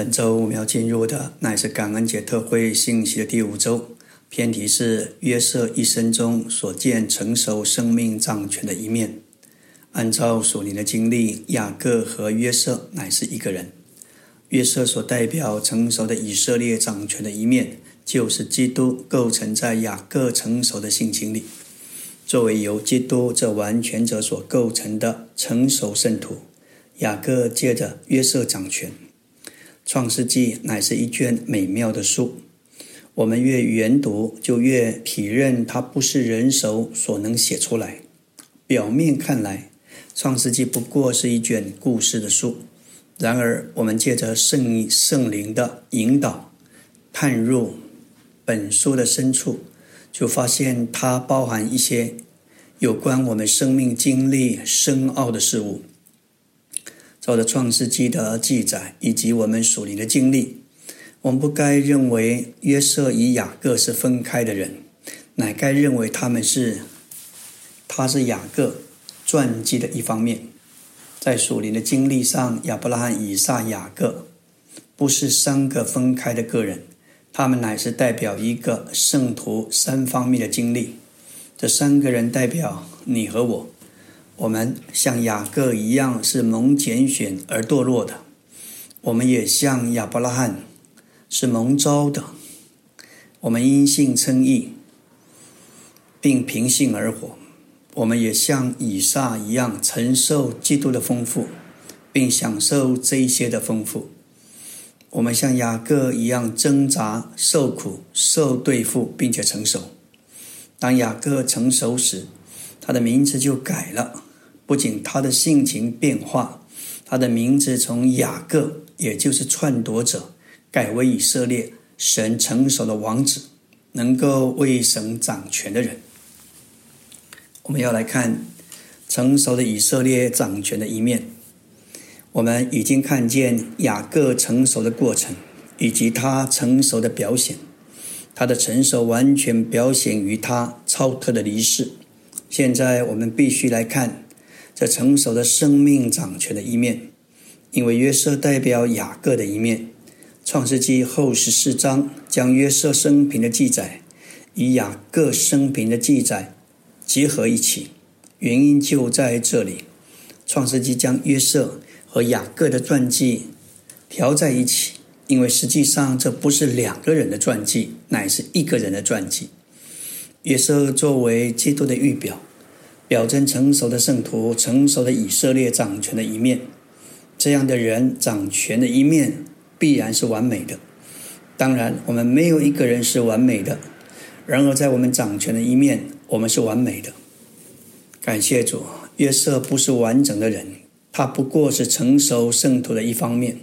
本周我们要进入的乃是感恩节特会信息的第五周，偏题是约瑟一生中所见成熟生命掌权的一面。按照属灵的经历，雅各和约瑟乃是一个人。约瑟所代表成熟的以色列掌权的一面，就是基督构成在雅各成熟的性情里。作为由基督这完全者所构成的成熟圣徒，雅各借着约瑟掌权。创世纪乃是一卷美妙的书，我们越研读，就越体认它不是人手所能写出来。表面看来，创世纪不过是一卷故事的书，然而我们借着圣圣灵的引导，探入本书的深处，就发现它包含一些有关我们生命经历深奥的事物。照着创世纪的记载以及我们属灵的经历，我们不该认为约瑟与雅各是分开的人，乃该认为他们是，他是雅各传记的一方面。在属灵的经历上，亚伯拉罕、以撒、雅各不是三个分开的个人，他们乃是代表一个圣徒三方面的经历。这三个人代表你和我。我们像雅各一样是蒙拣选而堕落的，我们也像亚伯拉罕是蒙召的。我们因信称义，并凭信而活。我们也像以撒一样承受基督的丰富，并享受这一些的丰富。我们像雅各一样挣扎、受苦、受对付，并且成熟。当雅各成熟时，他的名字就改了。不仅他的性情变化，他的名字从雅各，也就是篡夺者，改为以色列神成熟的王子，能够为神掌权的人。我们要来看成熟的以色列掌权的一面。我们已经看见雅各成熟的过程，以及他成熟的表现。他的成熟完全表现于他超特的离世。现在我们必须来看。这成熟的生命掌权的一面，因为约瑟代表雅各的一面。创世纪后十四章将约瑟生平的记载与雅各生平的记载结合一起，原因就在这里。创世纪将约瑟和雅各的传记调在一起，因为实际上这不是两个人的传记，乃是一个人的传记。约瑟作为基督的预表。表征成熟的圣徒、成熟的以色列掌权的一面，这样的人掌权的一面必然是完美的。当然，我们没有一个人是完美的。然而，在我们掌权的一面，我们是完美的。感谢主，约瑟不是完整的人，他不过是成熟圣徒的一方面。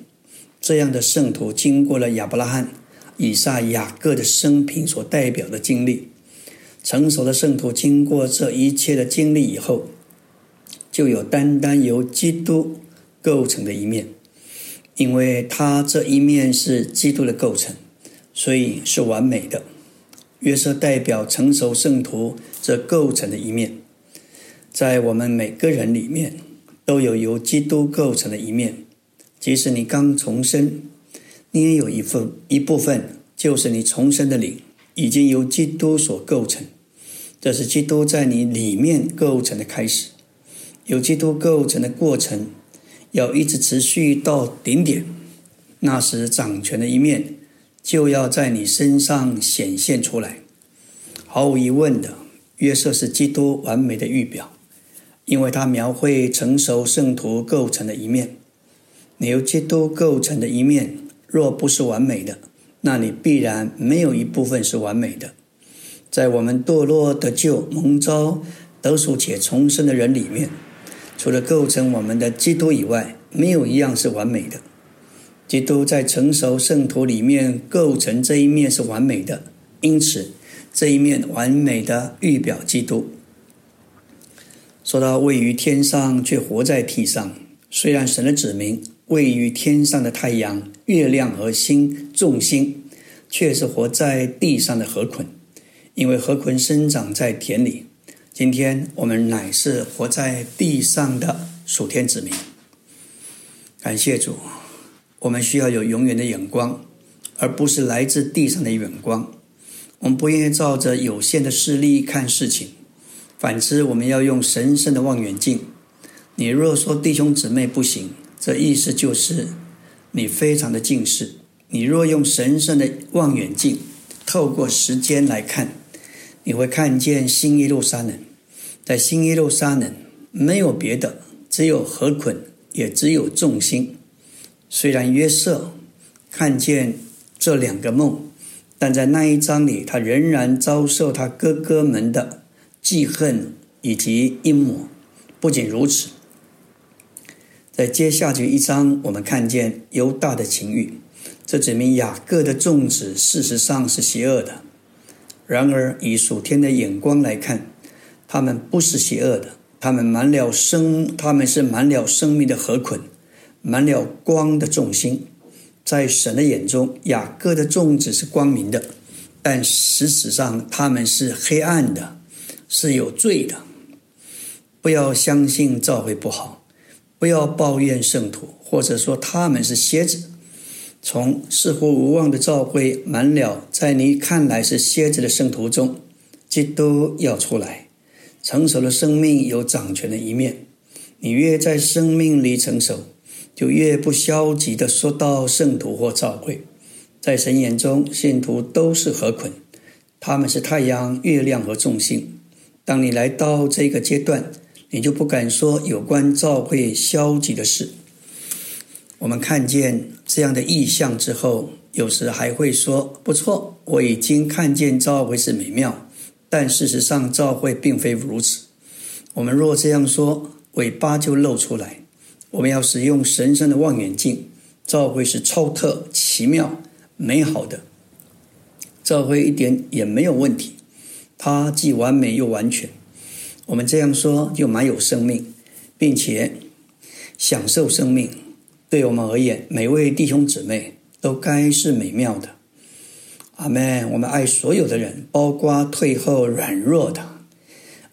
这样的圣徒经过了亚伯拉罕、以撒、雅各的生平所代表的经历。成熟的圣徒经过这一切的经历以后，就有单单由基督构成的一面，因为他这一面是基督的构成，所以是完美的。约瑟代表成熟圣徒这构成的一面，在我们每个人里面都有由基督构成的一面。即使你刚重生，你也有一份一部分，就是你重生的灵已经由基督所构成。这是基督在你里面构成的开始，有基督构成的过程，要一直持续到顶点。那时掌权的一面就要在你身上显现出来。毫无疑问的，约瑟是基督完美的预表，因为他描绘成熟圣徒构成的一面。你由基督构成的一面，若不是完美的，那你必然没有一部分是完美的。在我们堕落得救、蒙召得赎且重生的人里面，除了构成我们的基督以外，没有一样是完美的。基督在成熟圣徒里面构成这一面是完美的，因此这一面完美的预表基督。说到位于天上却活在地上，虽然神的子民位于天上的太阳、月亮和星众星，却是活在地上的河捆。因为河捆生长在田里，今天我们乃是活在地上的属天子民。感谢主，我们需要有永远的眼光，而不是来自地上的眼光。我们不愿意照着有限的视力看事情，反之，我们要用神圣的望远镜。你若说弟兄姊妹不行，这意思就是你非常的近视。你若用神圣的望远镜，透过时间来看，你会看见新耶路撒冷。在新耶路撒冷，没有别的，只有河捆，也只有众星。虽然约瑟看见这两个梦，但在那一章里，他仍然遭受他哥哥们的记恨以及阴谋。不仅如此，在接下去一章，我们看见犹大的情欲。这指明雅各的种子事实上是邪恶的。然而，以属天的眼光来看，他们不是邪恶的。他们满了生，他们是满了生命的河捆，满了光的重心。在神的眼中，雅各的种子是光明的，但事实上他们是黑暗的，是有罪的。不要相信教会不好，不要抱怨圣徒，或者说他们是蝎子。从似乎无望的教会满了，在你看来是蝎子的圣徒中，基督要出来。成熟的生命有掌权的一面。你越在生命里成熟，就越不消极的说到圣徒或教会。在神眼中，信徒都是何捆，他们是太阳、月亮和众星。当你来到这个阶段，你就不敢说有关召会消极的事。我们看见这样的意象之后，有时还会说：“不错，我已经看见教会是美妙。”但事实上，教会并非如此。我们若这样说，尾巴就露出来。我们要使用神圣的望远镜，教会是超特、奇妙、美好的。教会一点也没有问题，它既完美又完全。我们这样说，就蛮有生命，并且享受生命。对我们而言，每位弟兄姊妹都该是美妙的。阿门。我们爱所有的人，包括退后软弱的。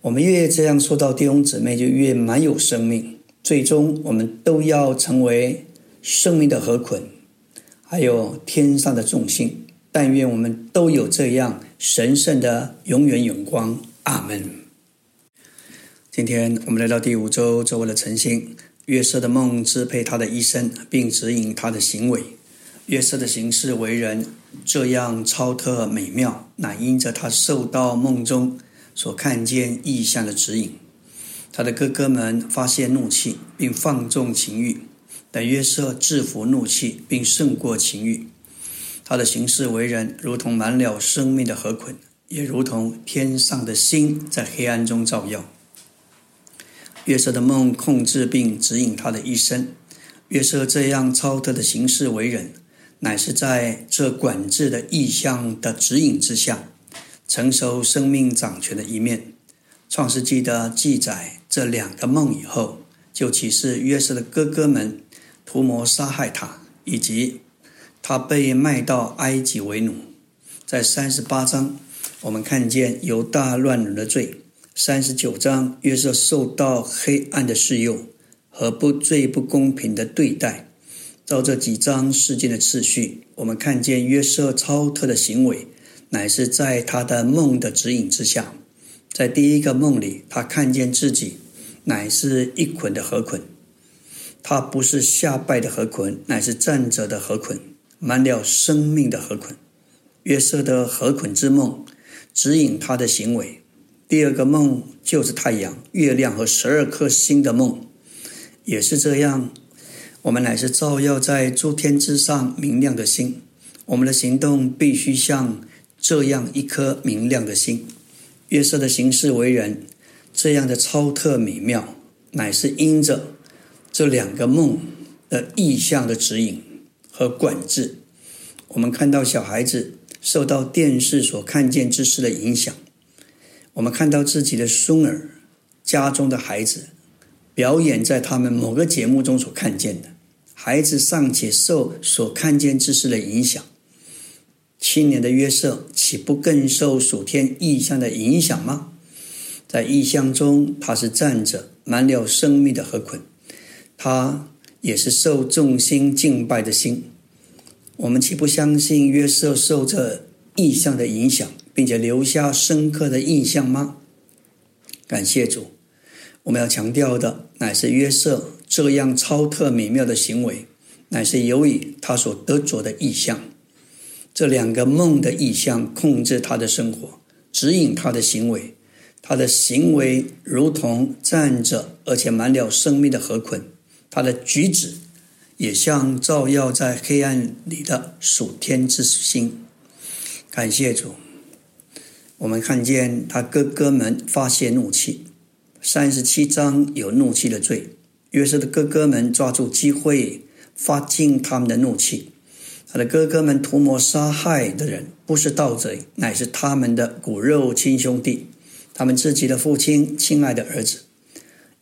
我们越这样说到弟兄姊妹，就越满有生命。最终，我们都要成为生命的河捆，还有天上的众星。但愿我们都有这样神圣的永远永光。阿门。今天我们来到第五周，周围的晨星。约瑟的梦支配他的一生，并指引他的行为。约瑟的行事为人这样超特美妙，乃因着他受到梦中所看见意象的指引。他的哥哥们发泄怒气，并放纵情欲，但约瑟制服怒气，并胜过情欲。他的行事为人如同满了生命的河捆，也如同天上的星在黑暗中照耀。约瑟的梦控制并指引他的一生。约瑟这样超脱的行事为人，乃是在这管制的意象的指引之下，成熟生命掌权的一面。创世纪的记载这两个梦以后，就启示约瑟的哥哥们图谋杀害他，以及他被卖到埃及为奴。在三十八章，我们看见犹大乱伦的罪。三十九章，约瑟受到黑暗的试诱和不最不公平的对待。照这几章事件的次序，我们看见约瑟超特的行为，乃是在他的梦的指引之下。在第一个梦里，他看见自己乃是一捆的河捆，他不是下拜的河捆，乃是站着的河捆，满了生命的河捆。约瑟的河捆之梦，指引他的行为。第二个梦就是太阳、月亮和十二颗星的梦，也是这样。我们乃是照耀在诸天之上明亮的星，我们的行动必须像这样一颗明亮的星。约瑟的形式为人这样的超特美妙，乃是因着这两个梦的意象的指引和管制。我们看到小孩子受到电视所看见之事的影响。我们看到自己的孙儿、家中的孩子表演在他们某个节目中所看见的，孩子尚且受所看见之事的影响，青年的约瑟岂不更受属天意象的影响吗？在意象中，他是站着满了生命的河捆，他也是受众心敬拜的心。我们岂不相信约瑟受这意象的影响，并且留下深刻的印象吗？感谢主！我们要强调的乃是约瑟这样超特美妙的行为，乃是由于他所得着的意象。这两个梦的意象控制他的生活，指引他的行为。他的行为如同站着而且满了生命的河捆，他的举止也像照耀在黑暗里的属天之星。感谢主，我们看见他哥哥们发泄怒气。三十七章有怒气的罪，约瑟的哥哥们抓住机会发尽他们的怒气。他的哥哥们图谋杀害的人不是盗贼，乃是他们的骨肉亲兄弟，他们自己的父亲亲爱的儿子。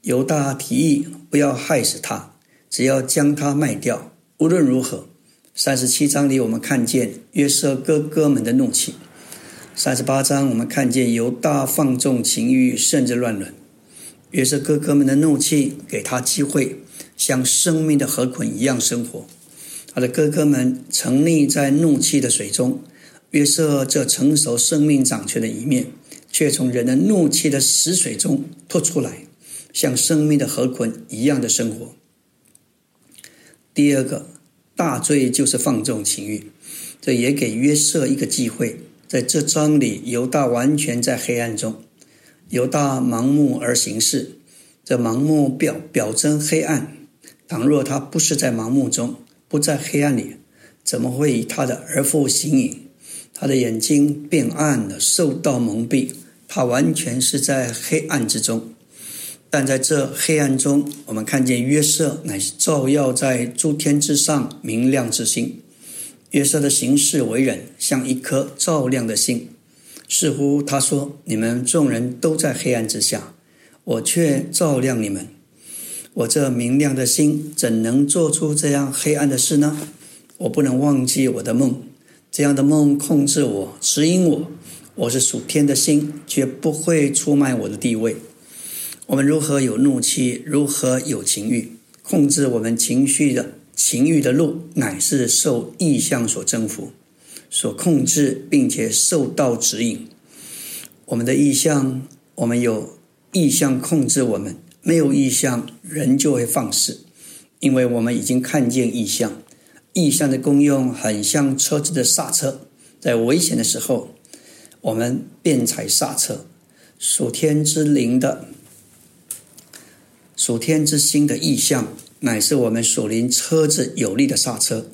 犹大提议不要害死他，只要将他卖掉。无论如何，三十七章里我们看见约瑟哥哥们的怒气；三十八章我们看见犹大放纵情欲，甚至乱伦。约瑟哥哥们的怒气给他机会，像生命的河捆一样生活。他的哥哥们沉溺在怒气的水中，约瑟这成熟生命掌权的一面，却从人的怒气的死水中脱出来，像生命的河捆一样的生活。第二个大罪就是放纵情欲，这也给约瑟一个机会。在这章里，犹大完全在黑暗中，犹大盲目而行事，这盲目表表征黑暗。倘若他不是在盲目中，不在黑暗里，怎么会以他的儿父行影？他的眼睛变暗了，受到蒙蔽。他完全是在黑暗之中。但在这黑暗中，我们看见约瑟乃是照耀在诸天之上明亮之星。约瑟的行事为人像一颗照亮的星，似乎他说：“你们众人都在黑暗之下，我却照亮你们。”我这明亮的心怎能做出这样黑暗的事呢？我不能忘记我的梦，这样的梦控制我、指引我。我是属天的心，绝不会出卖我的地位。我们如何有怒气？如何有情欲？控制我们情绪的情欲的路，乃是受意象所征服、所控制，并且受到指引。我们的意象，我们有意象控制我们。没有意象，人就会放肆，因为我们已经看见意象。意象的功用很像车子的刹车，在危险的时候，我们便踩刹车。属天之灵的、属天之心的意象，乃是我们属灵车子有力的刹车。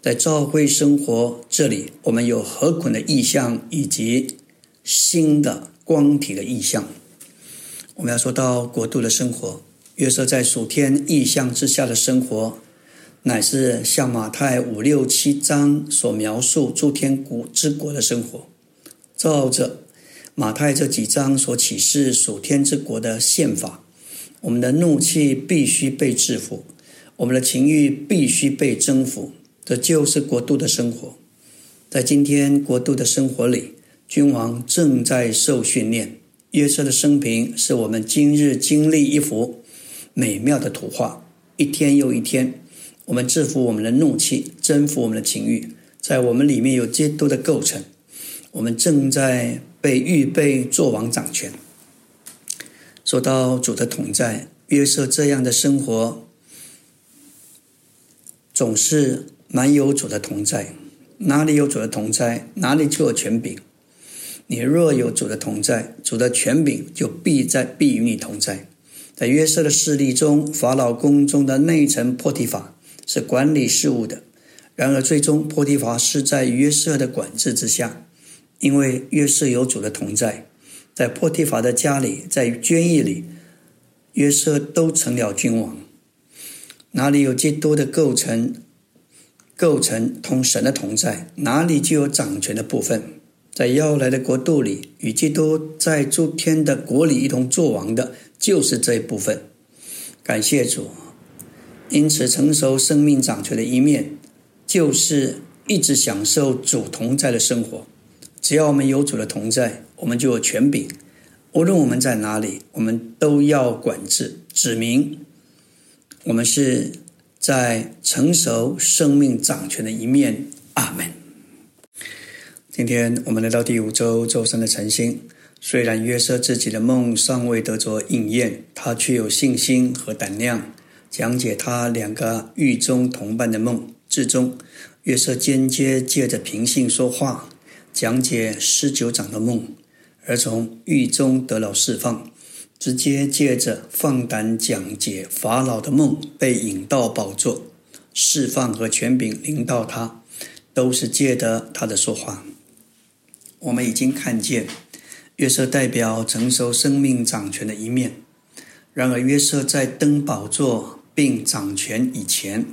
在教会生活这里，我们有何捆的意象，以及新的光体的意象。我们要说到国度的生活，约瑟在属天意象之下的生活，乃是像马太五六七章所描述诸天国之国的生活。照着马太这几章所启示属天之国的宪法，我们的怒气必须被制服，我们的情欲必须被征服，这就是国度的生活。在今天国度的生活里，君王正在受训练。约瑟的生平是我们今日经历一幅美妙的图画。一天又一天，我们制服我们的怒气，征服我们的情欲，在我们里面有基督的构成。我们正在被预备做王掌权。说到主的同在，约瑟这样的生活总是满有主的同在。哪里有主的同在，哪里就有权柄。你若有主的同在，主的权柄就必在必与你同在。在约瑟的势力中，法老宫中的内臣波提法是管理事务的。然而，最终波提法是在约瑟的管制之下，因为约瑟有主的同在。在波提法的家里，在监狱里，约瑟都成了君王。哪里有基督的构成，构成同神的同在，哪里就有掌权的部分。在要来的国度里，与基督在诸天的国里一同作王的，就是这一部分。感谢主，因此成熟生命掌权的一面，就是一直享受主同在的生活。只要我们有主的同在，我们就有权柄。无论我们在哪里，我们都要管制、指明。我们是在成熟生命掌权的一面。阿门。今天我们来到第五周周三的晨星。虽然约瑟自己的梦尚未得着应验，他却有信心和胆量讲解他两个狱中同伴的梦。至终，约瑟间接借着平信说话，讲解施酒长的梦，而从狱中得了释放；直接借着放胆讲解法老的梦，被引到宝座，释放和权柄临到他，都是借得他的说话。我们已经看见。约瑟代表成熟生命掌权的一面，然而约瑟在登宝座并掌权以前，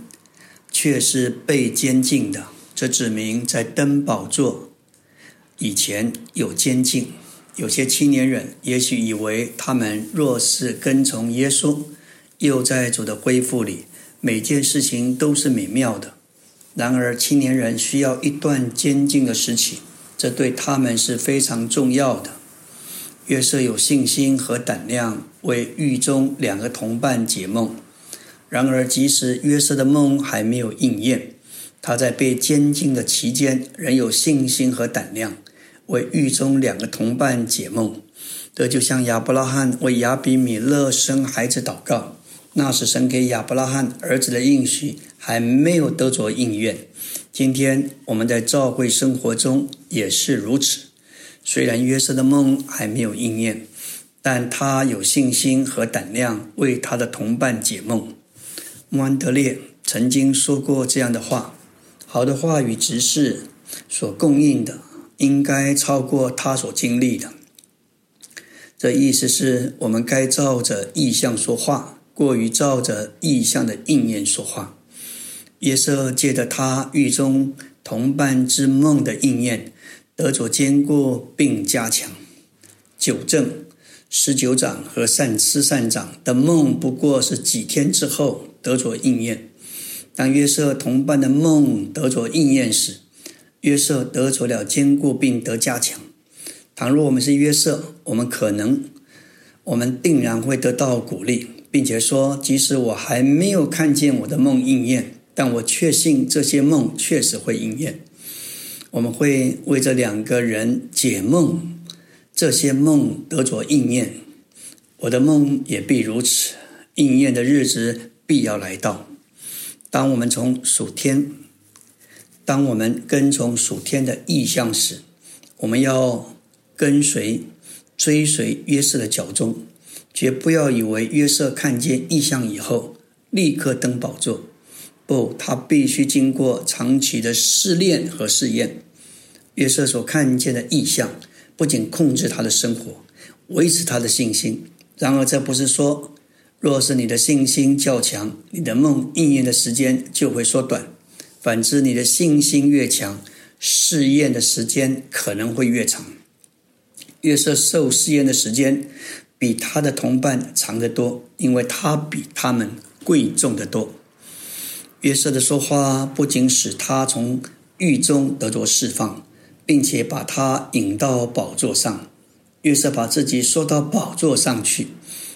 却是被监禁的。这指明在登宝座以前有监禁。有些青年人也许以为，他们若是跟从耶稣，又在主的恢复里，每件事情都是美妙的。然而，青年人需要一段监禁的时期，这对他们是非常重要的。约瑟有信心和胆量为狱中两个同伴解梦，然而即使约瑟的梦还没有应验，他在被监禁的期间仍有信心和胆量为狱中两个同伴解梦。这就像亚伯拉罕为亚比米勒生孩子祷告，那是神给亚伯拉罕儿子的应许还没有得着应验。今天我们在教会生活中也是如此。虽然约瑟的梦还没有应验，但他有信心和胆量为他的同伴解梦。穆安德烈曾经说过这样的话：“好的话语执事所供应的，应该超过他所经历的。”这意思是我们该照着意象说话，过于照着意象的应验说话。约瑟借着他狱中同伴之梦的应验。得着坚固并加强，九正十九长和善吃善长的梦不过是几天之后得着应验。当约瑟同伴的梦得着应验时，约瑟得着了坚固并得加强。倘若我们是约瑟，我们可能，我们定然会得到鼓励，并且说：即使我还没有看见我的梦应验，但我确信这些梦确实会应验。我们会为这两个人解梦，这些梦得着应验，我的梦也必如此。应验的日子必要来到。当我们从属天，当我们跟从属天的意象时，我们要跟随、追随约瑟的脚踪，绝不要以为约瑟看见意象以后立刻登宝座。不，他必须经过长期的试炼和试验。约瑟所看见的异象，不仅控制他的生活，维持他的信心。然而，这不是说，若是你的信心较强，你的梦应验的时间就会缩短；反之，你的信心越强，试验的时间可能会越长。约瑟受试验的时间比他的同伴长得多，因为他比他们贵重得多。约瑟的说话不仅使他从狱中得着释放，并且把他引到宝座上。约瑟把自己说到宝座上去，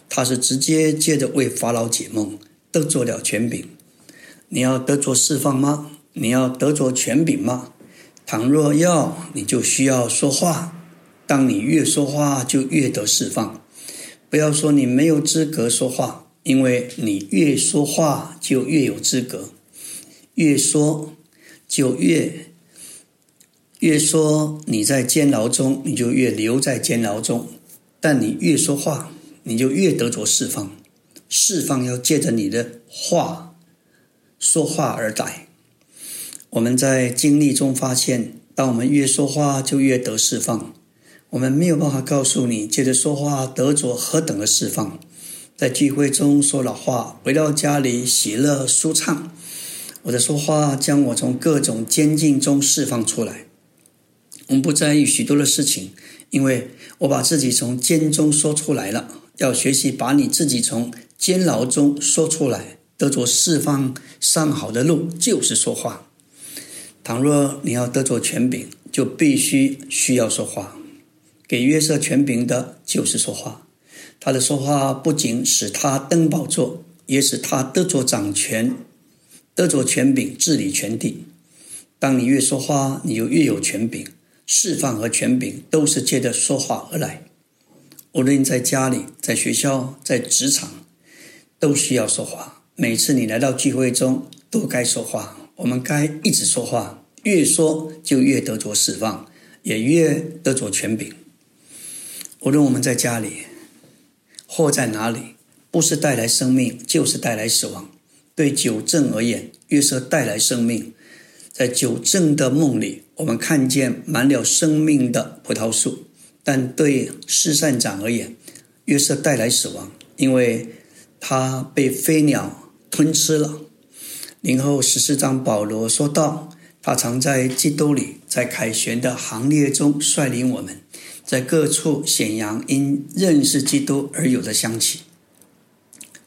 他是直接借着为法老解梦得做了权柄。你要得着释放吗？你要得着权柄吗？倘若要，你就需要说话。当你越说话，就越得释放。不要说你没有资格说话。因为你越说话，就越有资格；越说，就越越说。你在监牢中，你就越留在监牢中；但你越说话，你就越得着释放。释放要借着你的话说话而来。我们在经历中发现，当我们越说话，就越得释放。我们没有办法告诉你，借着说话得着何等的释放。在聚会中说了话，回到家里喜乐舒畅。我的说话将我从各种监禁中释放出来。我们不在意许多的事情，因为我把自己从监中说出来了。要学习把你自己从监牢中说出来，得着释放上好的路，就是说话。倘若你要得着权柄，就必须需要说话。给约瑟权柄的就是说话。他的说话不仅使他登宝座，也使他得着掌权。得着权柄治理全地。当你越说话，你就越有权柄。释放和权柄都是借着说话而来。无论在家里、在学校、在职场，都需要说话。每次你来到聚会中，都该说话。我们该一直说话，越说就越得着释放，也越得着权柄。无论我们在家里或在哪里，不是带来生命，就是带来死亡。对九正而言，约瑟带来生命。在九正的梦里，我们看见满了生命的葡萄树；但对施善长而言，约瑟带来死亡，因为他被飞鸟吞吃了。零后十四章，保罗说道：“他常在基督里，在凯旋的行列中率领我们，在各处显扬因认识基督而有的香气。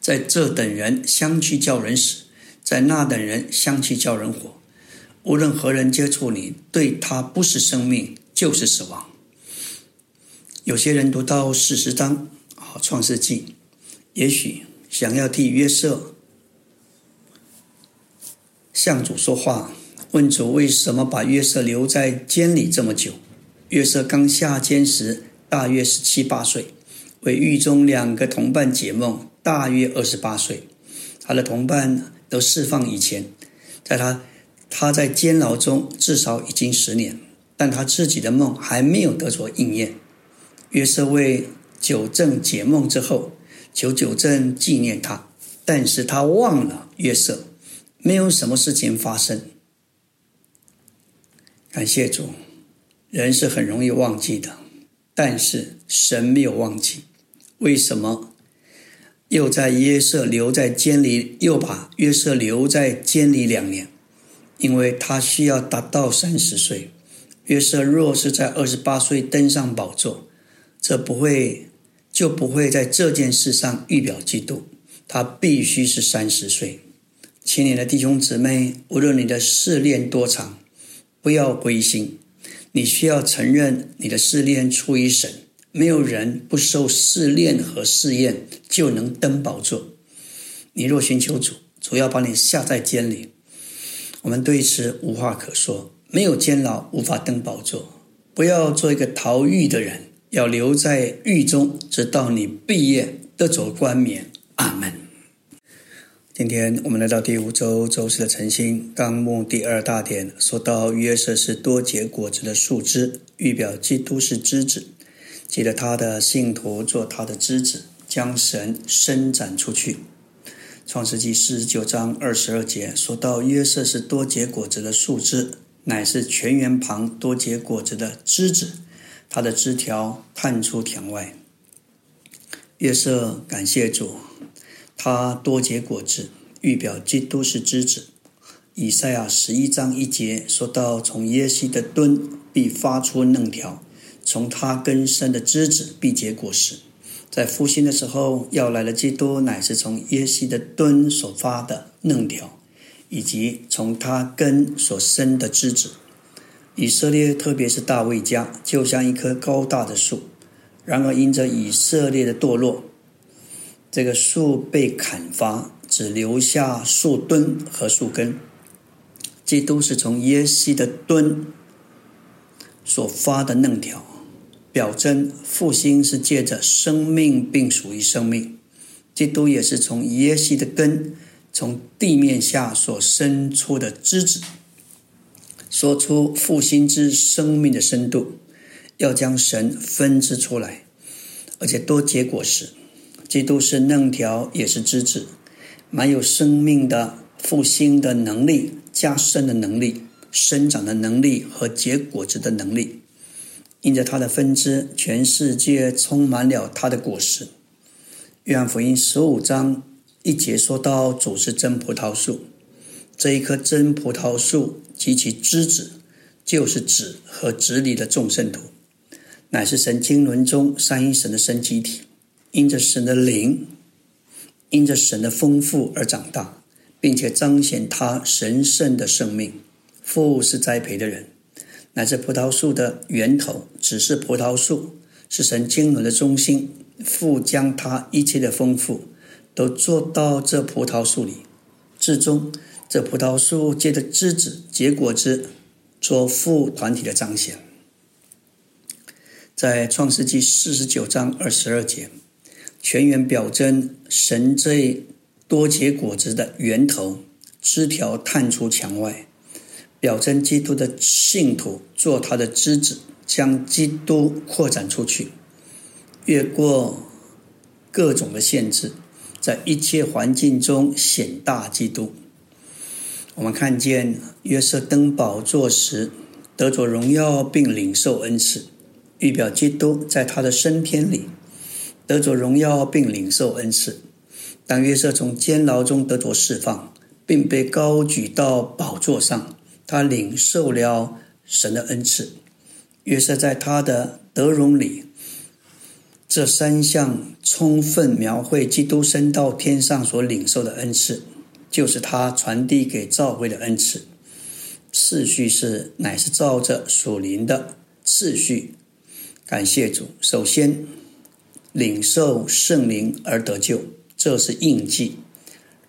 在这等人香气叫人死，在那等人香气叫人活。无论何人接触你，对他不是生命，就是死亡。”有些人读到四十章啊，《创世纪》，也许想要替约瑟。向主说话，问主为什么把约瑟留在监里这么久？约瑟刚下监时大约是七八岁，为狱中两个同伴解梦，大约二十八岁。他的同伴都释放以前，在他他在监牢中至少已经十年，但他自己的梦还没有得着应验。约瑟为九正解梦之后，求九正纪念他，但是他忘了约瑟。没有什么事情发生，感谢主。人是很容易忘记的，但是神没有忘记。为什么又在约瑟留在监里，又把约瑟留在监里两年？因为他需要达到三十岁。约瑟若是在二十八岁登上宝座，这不会就不会在这件事上预表基督。他必须是三十岁。亲爱的弟兄姊妹，无论你的试炼多长，不要灰心。你需要承认你的试炼出于神。没有人不受试炼和试验就能登宝座。你若寻求主，主要把你下在监里。我们对此无话可说。没有监牢，无法登宝座。不要做一个逃狱的人，要留在狱中，直到你毕业得走冠冕。阿门。今天我们来到第五周周四的晨星纲目第二大点，说到约瑟是多结果子的树枝，预表基督是枝子，记得他的信徒做他的枝子，将神伸展出去。创世纪四十九章二十二节说到约瑟是多结果子的树枝，乃是泉源旁多结果子的枝子，他的枝条探出田外。约瑟感谢主。他多结果子，预表基督是枝子。以赛亚十一章一节说到：“从耶西的墩必发出嫩条，从他根生的枝子必结果实。”在复兴的时候，要来的基督乃是从耶西的墩所发的嫩条，以及从他根所生的枝子。以色列，特别是大卫家，就像一棵高大的树。然而，因着以色列的堕落，这个树被砍伐，只留下树墩和树根。基督是从耶西的墩所发的嫩条，表征复兴是借着生命并属于生命。基督也是从耶西的根，从地面下所生出的枝子，说出复兴之生命的深度，要将神分支出来，而且多结果实。基督是嫩条，也是枝子，蛮有生命的复兴的能力、加深的能力、生长的能力和结果子的能力。因着它的分支，全世界充满了它的果实。约翰福音十五章一节说到：“主是真葡萄树，这一棵真葡萄树及其枝子，就是指和子里的众圣徒，乃是神经轮中三一神的生机体。”因着神的灵，因着神的丰富而长大，并且彰显他神圣的生命。父是栽培的人，乃至葡萄树的源头，只是葡萄树是神经纶的中心。父将他一切的丰富都做到这葡萄树里，至终这葡萄树结的枝子结果子，做父团体的彰显。在创世纪四十九章二十二节，全员表征神这多结果子的源头，枝条探出墙外，表征基督的信徒做他的枝子，将基督扩展出去，越过各种的限制。在一切环境中显大基督。我们看见约瑟登宝座时得着荣耀并领受恩赐，预表基督在他的升天里得着荣耀并领受恩赐。当约瑟从监牢中得着释放，并被高举到宝座上，他领受了神的恩赐。约瑟在他的德荣里。这三项充分描绘基督升到天上所领受的恩赐，就是他传递给教会的恩赐。次序是乃是照着属灵的次序。感谢主，首先领受圣灵而得救，这是印记。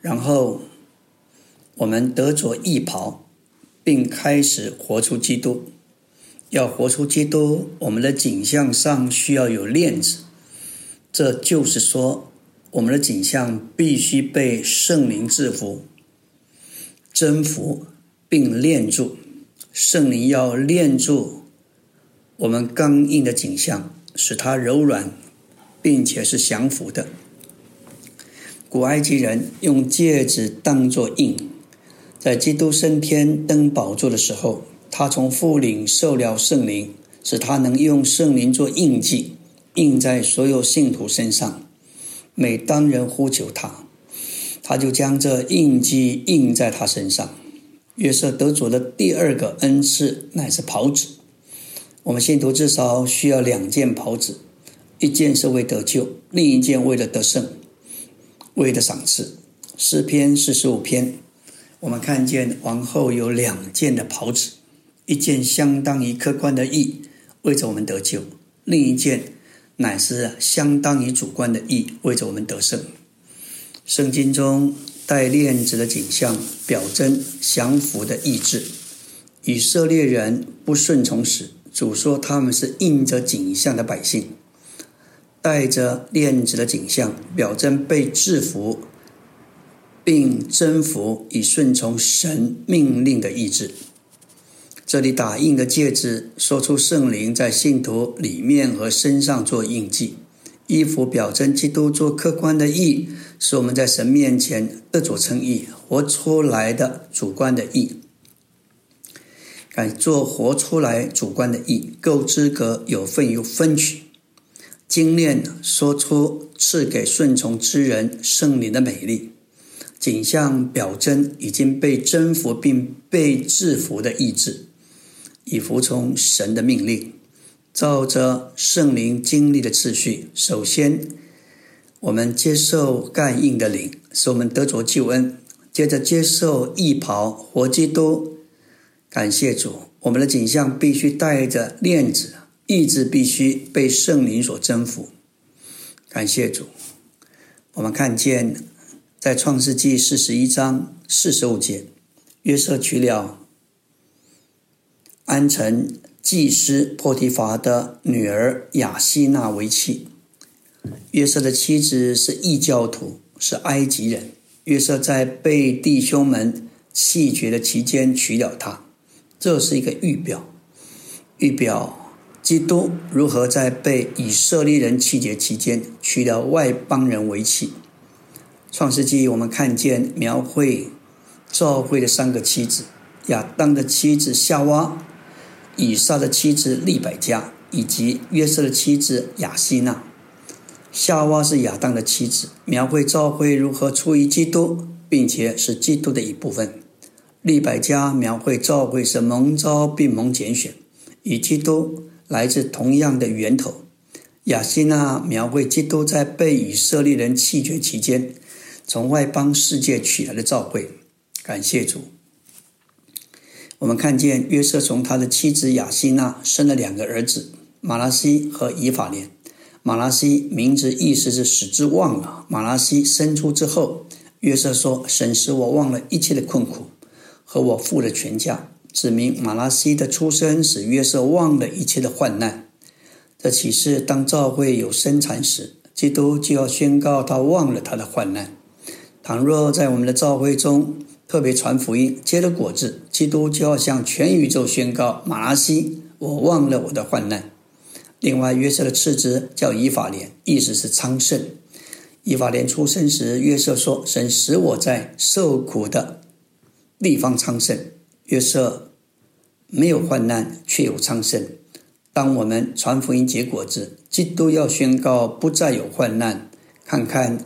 然后我们得着义袍，并开始活出基督。要活出基督，我们的景象上需要有链子。这就是说，我们的景象必须被圣灵制服、征服并链住。圣灵要链住我们刚硬的景象，使它柔软，并且是降服的。古埃及人用戒指当作印，在基督升天登宝座的时候，他从父领受了圣灵，使他能用圣灵做印记。印在所有信徒身上。每当人呼求他，他就将这印记印在他身上。约瑟得主的第二个恩赐乃是袍子。我们信徒至少需要两件袍子，一件是为得救，另一件为了得胜，为了赏赐。诗篇四十五篇，我们看见王后有两件的袍子，一件相当于客观的义，为着我们得救；另一件。乃是相当于主观的义，为着我们得胜。圣经中带链子的景象，表征降服的意志。以色列人不顺从时，主说他们是印着景象的百姓；带着链子的景象，表征被制服并征服，以顺从神命令的意志。这里打印的戒指，说出圣灵在信徒里面和身上做印记；衣服表征基督做客观的义，是我们在神面前得着称义，活出来的主观的义。敢做活出来主观的义，够资格有份有分取。精炼说出赐给顺从之人圣灵的美丽，景象表征已经被征服并被制服的意志。以服从神的命令，照着圣灵经历的次序。首先，我们接受干印的灵，使我们得着救恩；接着接受义袍活基督。感谢主，我们的景象必须带着链子，意志必须被圣灵所征服。感谢主，我们看见在创世纪四十一章四十五节，约瑟娶了。安城祭司波提乏的女儿雅西娜为妻。约瑟的妻子是异教徒，是埃及人。约瑟在被弟兄们弃绝的期间娶了她，这是一个预表，预表基督如何在被以色列人弃绝期间娶了外邦人为妻。创世纪我们看见描绘教会的三个妻子：亚当的妻子夏娃。以撒的妻子利百加，以及约瑟的妻子雅西娜。夏娃是亚当的妻子，描绘教会如何出于基督，并且是基督的一部分。利百加描绘教会是蒙召并蒙拣选，与基督来自同样的源头。雅西娜描绘基督在被以色列人弃绝期间，从外邦世界取来的教会。感谢主。我们看见约瑟从他的妻子雅西娜生了两个儿子马拉西和以法莲。马拉西名字意思是使之忘了。马拉西生出之后，约瑟说：“神使我忘了一切的困苦，和我父的全家。”指明马拉西的出生使约瑟忘了一切的患难。这启示当教会有生产时，基督就要宣告他忘了他的患难。倘若在我们的教会中特别传福音结了果子，基督就要向全宇宙宣告：马拉西，我忘了我的患难。另外，约瑟的次子叫以法莲，意思是昌盛。以法莲出生时，约瑟说：“神使我在受苦的地方昌盛。”约瑟没有患难，却有昌盛。当我们传福音结果子，基督要宣告不再有患难。看看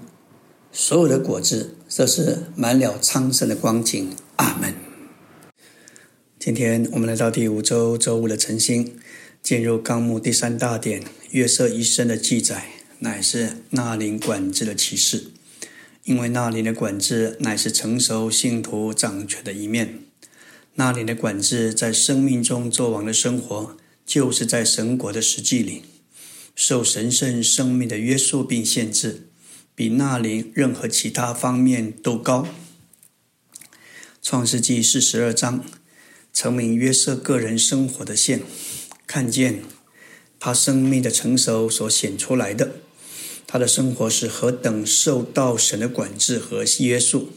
所有的果子，这是满了昌盛的光景。阿门。今天我们来到第五周周五的晨星，进入纲目第三大点，约瑟一生的记载，乃是纳林管制的启示。因为纳林的管制乃是成熟信徒掌权的一面。那里的管制，在生命中作王的生活，就是在神国的实际里，受神圣生命的约束并限制，比那里任何其他方面都高。创世纪四十二章，成名约瑟个人生活的线，看见他生命的成熟所显出来的，他的生活是何等受到神的管制和约束。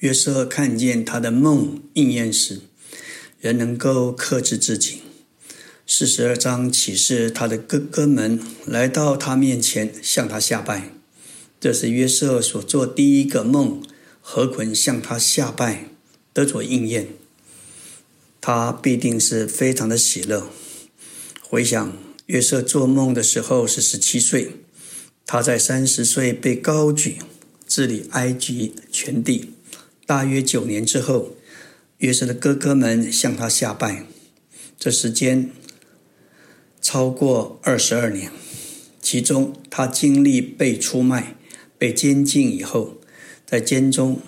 约瑟看见他的梦应验时，人能够克制自己。四十二章启示他的哥哥们来到他面前，向他下拜。这是约瑟所做第一个梦，何捆向他下拜，得着应验。他必定是非常的喜乐。回想约瑟做梦的时候是十七岁，他在三十岁被高举，治理埃及全地。大约九年之后，约瑟的哥哥们向他下拜。这时间超过二十二年，其中他经历被出卖、被监禁以后，在监中、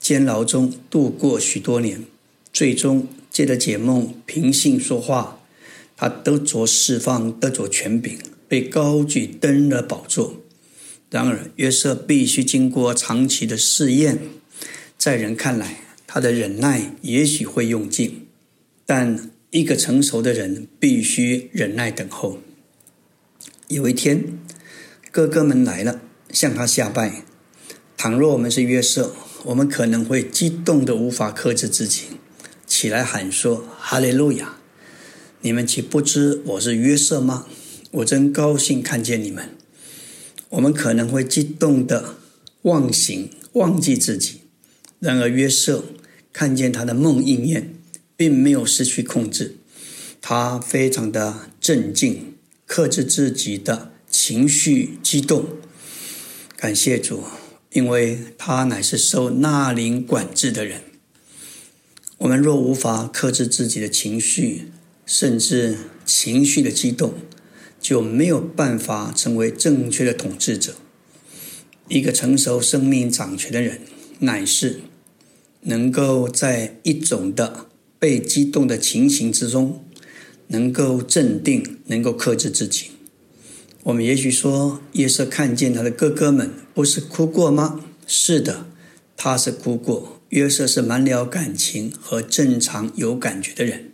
监牢中度过许多年，最终借着解梦、凭信说话，他得着释放，得着权柄，被高举登了宝座。然而，约瑟必须经过长期的试验。在人看来，他的忍耐也许会用尽，但一个成熟的人必须忍耐等候。有一天，哥哥们来了，向他下拜。倘若我们是约瑟，我们可能会激动的无法克制自己，起来喊说：“哈利路亚！你们岂不知我是约瑟吗？我真高兴看见你们。”我们可能会激动的忘形，忘记自己。然而约瑟看见他的梦应验，并没有失去控制，他非常的镇静，克制自己的情绪激动。感谢主，因为他乃是受纳灵管制的人。我们若无法克制自己的情绪，甚至情绪的激动，就没有办法成为正确的统治者。一个成熟生命掌权的人。乃是能够在一种的被激动的情形之中，能够镇定，能够克制自己。我们也许说，约瑟看见他的哥哥们，不是哭过吗？是的，他是哭过。约瑟是满了感情和正常有感觉的人，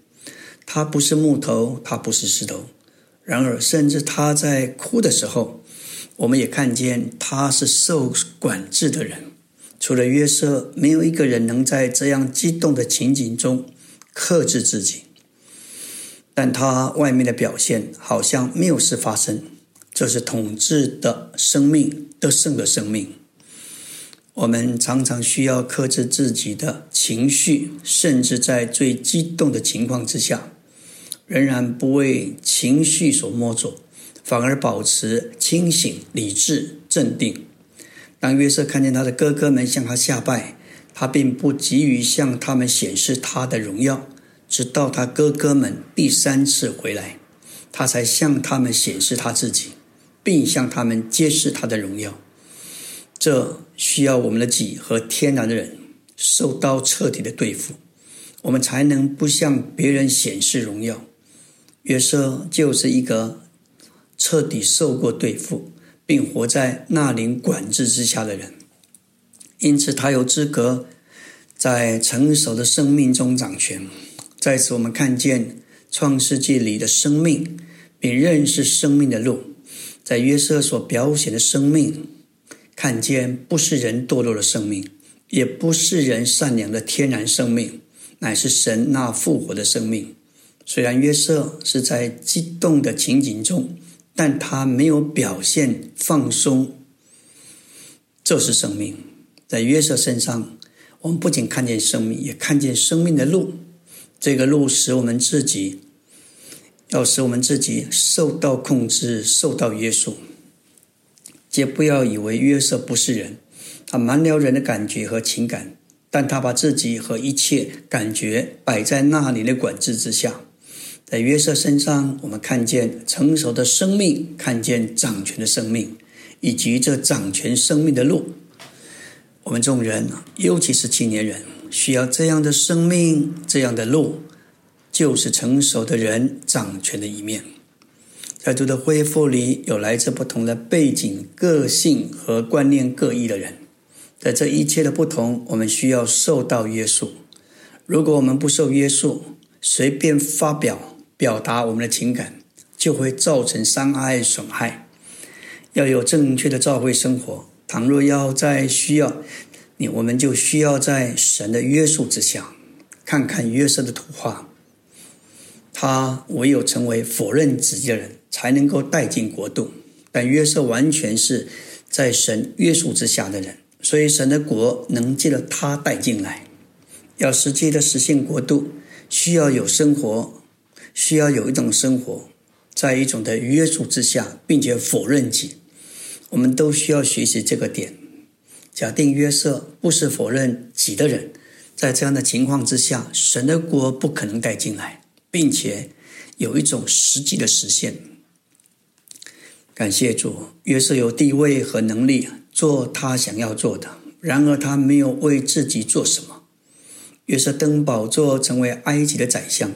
他不是木头，他不是石头。然而，甚至他在哭的时候，我们也看见他是受管制的人。除了约瑟，没有一个人能在这样激动的情景中克制自己。但他外面的表现好像没有事发生，这是统治的生命得胜的生命。我们常常需要克制自己的情绪，甚至在最激动的情况之下，仍然不为情绪所摸着，反而保持清醒、理智、镇定。当约瑟看见他的哥哥们向他下拜，他并不急于向他们显示他的荣耀，直到他哥哥们第三次回来，他才向他们显示他自己，并向他们揭示他的荣耀。这需要我们的己和天然的人受到彻底的对付，我们才能不向别人显示荣耀。约瑟就是一个彻底受过对付。并活在那灵管制之下的人，因此他有资格在成熟的生命中掌权。在此，我们看见创世纪里的生命，并认识生命的路。在约瑟所表现的生命，看见不是人堕落的生命，也不是人善良的天然生命，乃是神那复活的生命。虽然约瑟是在激动的情景中，但他没有表现放松。这是生命，在约瑟身上，我们不仅看见生命，也看见生命的路。这个路使我们自己。要使我们自己受到控制、受到约束，皆不要以为约瑟不是人，他蛮了人的感觉和情感，但他把自己和一切感觉摆在那里的管制之下。在约瑟身上，我们看见成熟的生命，看见掌权的生命，以及这掌权生命的路。我们众人，尤其是青年人，需要这样的生命，这样的路。就是成熟的人掌权的一面，在主的恢复里，有来自不同的背景、个性和观念各异的人，在这一切的不同，我们需要受到约束。如果我们不受约束，随便发表表达我们的情感，就会造成伤害损害。要有正确的教会生活，倘若要在需要你，我们就需要在神的约束之下，看看约瑟的图画。他唯有成为否认自己的人，才能够带进国度。但约瑟完全是在神约束之下的人，所以神的国能借着他带进来。要实际的实现国度，需要有生活，需要有一种生活，在一种的约束之下，并且否认己。我们都需要学习这个点。假定约瑟不是否认己的人，在这样的情况之下，神的国不可能带进来。并且有一种实际的实现。感谢主，约瑟有地位和能力做他想要做的，然而他没有为自己做什么。约瑟登宝座成为埃及的宰相，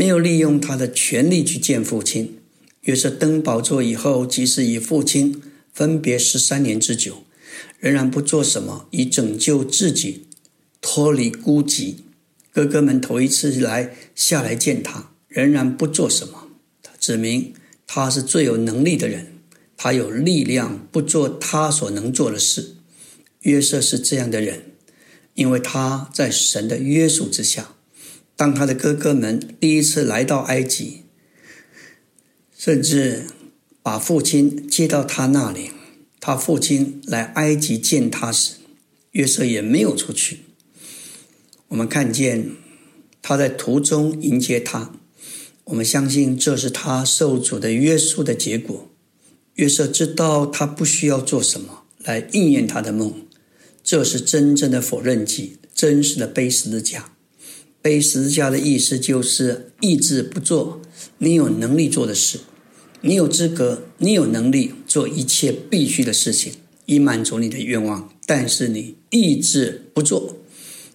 没有利用他的权力去见父亲。约瑟登宝座以后，即使与父亲分别十三年之久，仍然不做什么以拯救自己脱离孤寂。哥哥们头一次来下来见他，仍然不做什么。他指明他是最有能力的人，他有力量不做他所能做的事。约瑟是这样的人，因为他在神的约束之下。当他的哥哥们第一次来到埃及，甚至把父亲接到他那里，他父亲来埃及见他时，约瑟也没有出去。我们看见他在途中迎接他，我们相信这是他受主的约束的结果。约瑟知道他不需要做什么来应验他的梦，这是真正的否认记，真实的背十字架。背十字架的意思就是意志不做你有能力做的事，你有资格，你有能力做一切必须的事情，以满足你的愿望，但是你意志不做。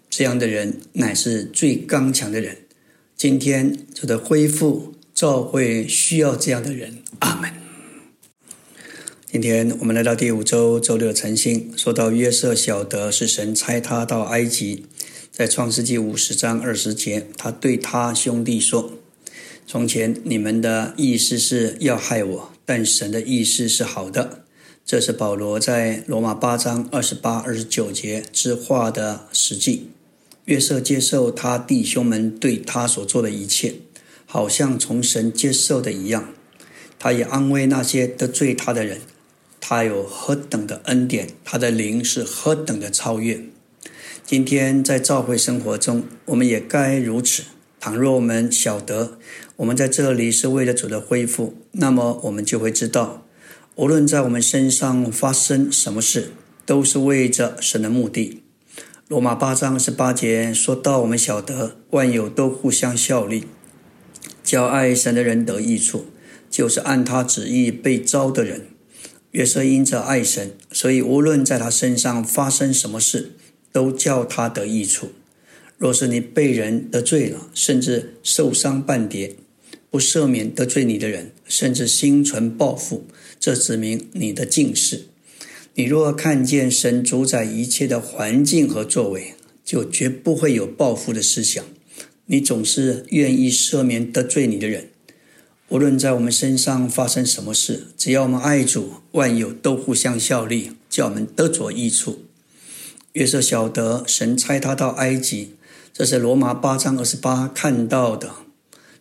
这样的人乃是最刚强的人。今天主的恢复，教会需要这样的人。阿门。今天我们来到第五周周六晨星，说到约瑟晓得是神差他到埃及，在创世纪五十章二十节，他对他兄弟说：“从前你们的意思是要害我，但神的意思是好的。”这是保罗在罗马八章二十八、二十九节之话的实际。约瑟接受他弟兄们对他所做的一切，好像从神接受的一样。他也安慰那些得罪他的人。他有何等的恩典，他的灵是何等的超越。今天在教会生活中，我们也该如此。倘若我们晓得我们在这里是为了主的恢复，那么我们就会知道，无论在我们身上发生什么事，都是为着神的目的。罗马八章十八节说到：“我们晓得万有都互相效力，叫爱神的人得益处，就是按他旨意被招的人。”约瑟因着爱神，所以无论在他身上发生什么事，都叫他得益处。若是你被人得罪了，甚至受伤半跌，不赦免得罪你的人，甚至心存报复，这指明你的近视。你若看见神主宰一切的环境和作为，就绝不会有报复的思想。你总是愿意赦免得罪你的人。无论在我们身上发生什么事，只要我们爱主，万有都互相效力，叫我们得着益处。约瑟晓得神差他到埃及，这是罗马八章二十八看到的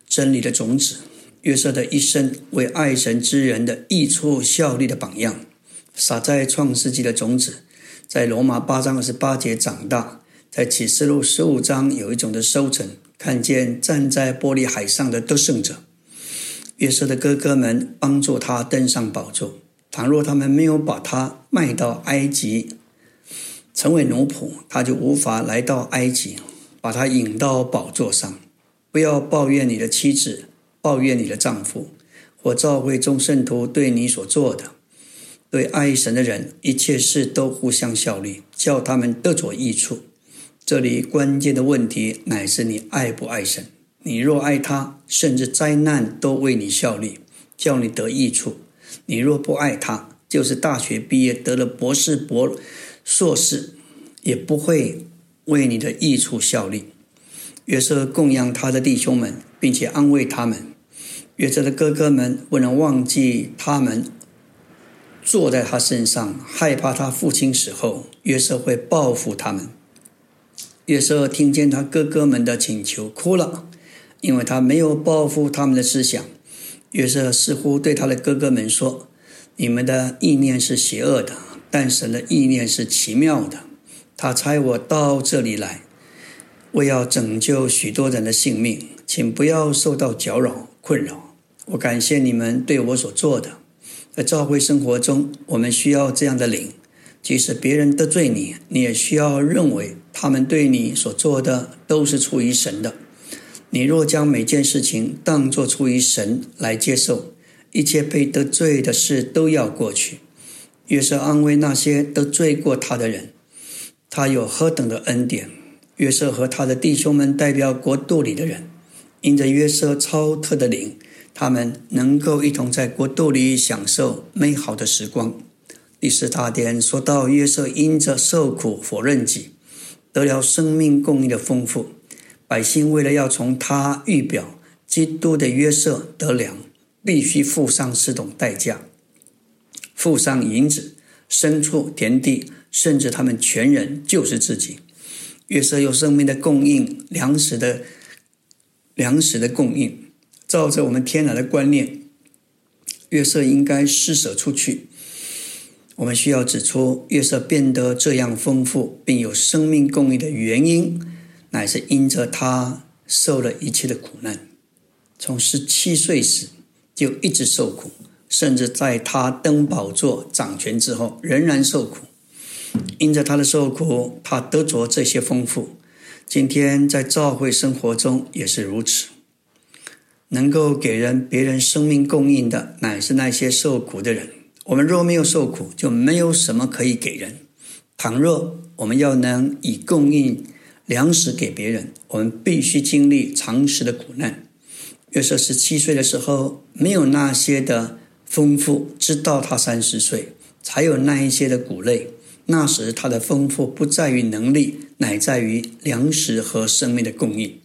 真理的种子。约瑟的一生为爱神之人的益处效力的榜样，撒在创世纪的种子，在罗马八章二十八节长大，在启示录十五章有一种的收成，看见站在玻璃海上的得胜者。约瑟的哥哥们帮助他登上宝座。倘若他们没有把他卖到埃及，成为奴仆，他就无法来到埃及，把他引到宝座上。不要抱怨你的妻子，抱怨你的丈夫，或召会众圣徒对你所做的。对爱神的人，一切事都互相效力，叫他们得着益处。这里关键的问题乃是你爱不爱神。你若爱他，甚至灾难都为你效力，叫你得益处；你若不爱他，就是大学毕业得了博士、博硕士，也不会为你的益处效力。约瑟供养他的弟兄们，并且安慰他们。约瑟的哥哥们不能忘记他们坐在他身上，害怕他父亲死后，约瑟会报复他们。约瑟听见他哥哥们的请求，哭了。因为他没有报复他们的思想，约瑟似乎对他的哥哥们说：“你们的意念是邪恶的，但神的意念是奇妙的。他差我到这里来，为要拯救许多人的性命，请不要受到搅扰困扰。我感谢你们对我所做的。在教会生活中，我们需要这样的灵，即使别人得罪你，你也需要认为他们对你所做的都是出于神的。”你若将每件事情当作出于神来接受，一切被得罪的事都要过去。约瑟安慰那些得罪过他的人，他有何等的恩典！约瑟和他的弟兄们代表国度里的人，因着约瑟超特的灵，他们能够一同在国度里享受美好的时光。第四大点说到约瑟因着受苦否认己，得了生命供应的丰富。百姓为了要从他预表基督的约瑟得粮，必须付上四种代价：富上银子、牲畜、田地，甚至他们全人就是自己。月色有生命的供应，粮食的粮食的供应。照着我们天然的观念，月色应该施舍出去。我们需要指出，月色变得这样丰富，并有生命供应的原因。乃是因着他受了一切的苦难，从十七岁时就一直受苦，甚至在他登宝座掌权之后仍然受苦。因着他的受苦，他得着这些丰富。今天在教会生活中也是如此，能够给人别人生命供应的，乃是那些受苦的人。我们若没有受苦，就没有什么可以给人。倘若我们要能以供应，粮食给别人，我们必须经历长时的苦难。约瑟十七岁的时候，没有那些的丰富，直到他三十岁，才有那一些的谷类。那时他的丰富不在于能力，乃在于粮食和生命的供应。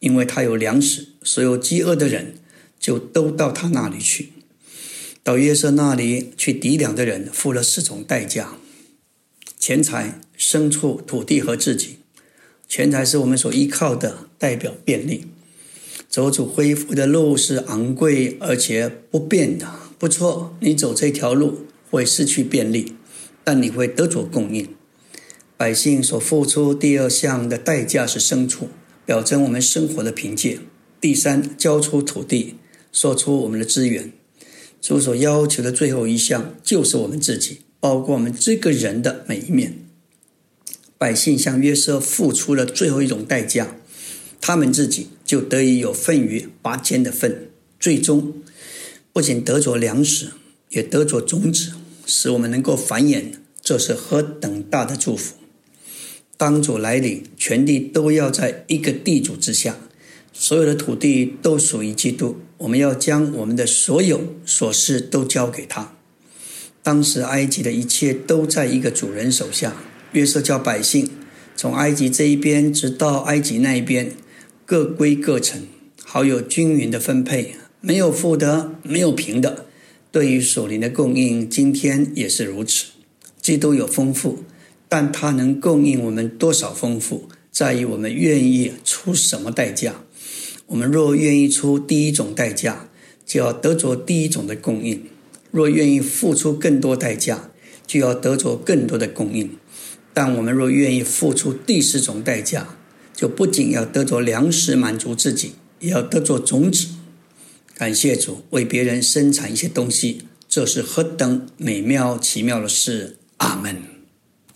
因为他有粮食，所有饥饿的人就都到他那里去。到约瑟那里去抵粮的人，付了四种代价：钱财、牲畜、土地和自己。钱财是我们所依靠的，代表便利。走主恢复的路是昂贵而且不便的，不错。你走这条路会失去便利，但你会得着供应。百姓所付出第二项的代价是牲畜，表征我们生活的凭借。第三，交出土地，说出我们的资源。主所要求的最后一项就是我们自己，包括我们这个人的每一面。百姓向约瑟付出了最后一种代价，他们自己就得以有份于拔尖的份。最终，不仅得着粮食，也得着种子，使我们能够繁衍。这是何等大的祝福！当主来临，全地都要在一个地主之下，所有的土地都属于基督。我们要将我们的所有琐事都交给他。当时埃及的一切都在一个主人手下。约瑟叫百姓从埃及这一边直到埃及那一边，各归各城，好有均匀的分配，没有负的，没有平的。对于属灵的供应，今天也是如此。基督有丰富，但他能供应我们多少丰富，在于我们愿意出什么代价。我们若愿意出第一种代价，就要得着第一种的供应；若愿意付出更多代价，就要得着更多的供应。但我们若愿意付出第四种代价，就不仅要得着粮食满足自己，也要得着种子。感谢主，为别人生产一些东西，这是何等美妙奇妙的事！阿门。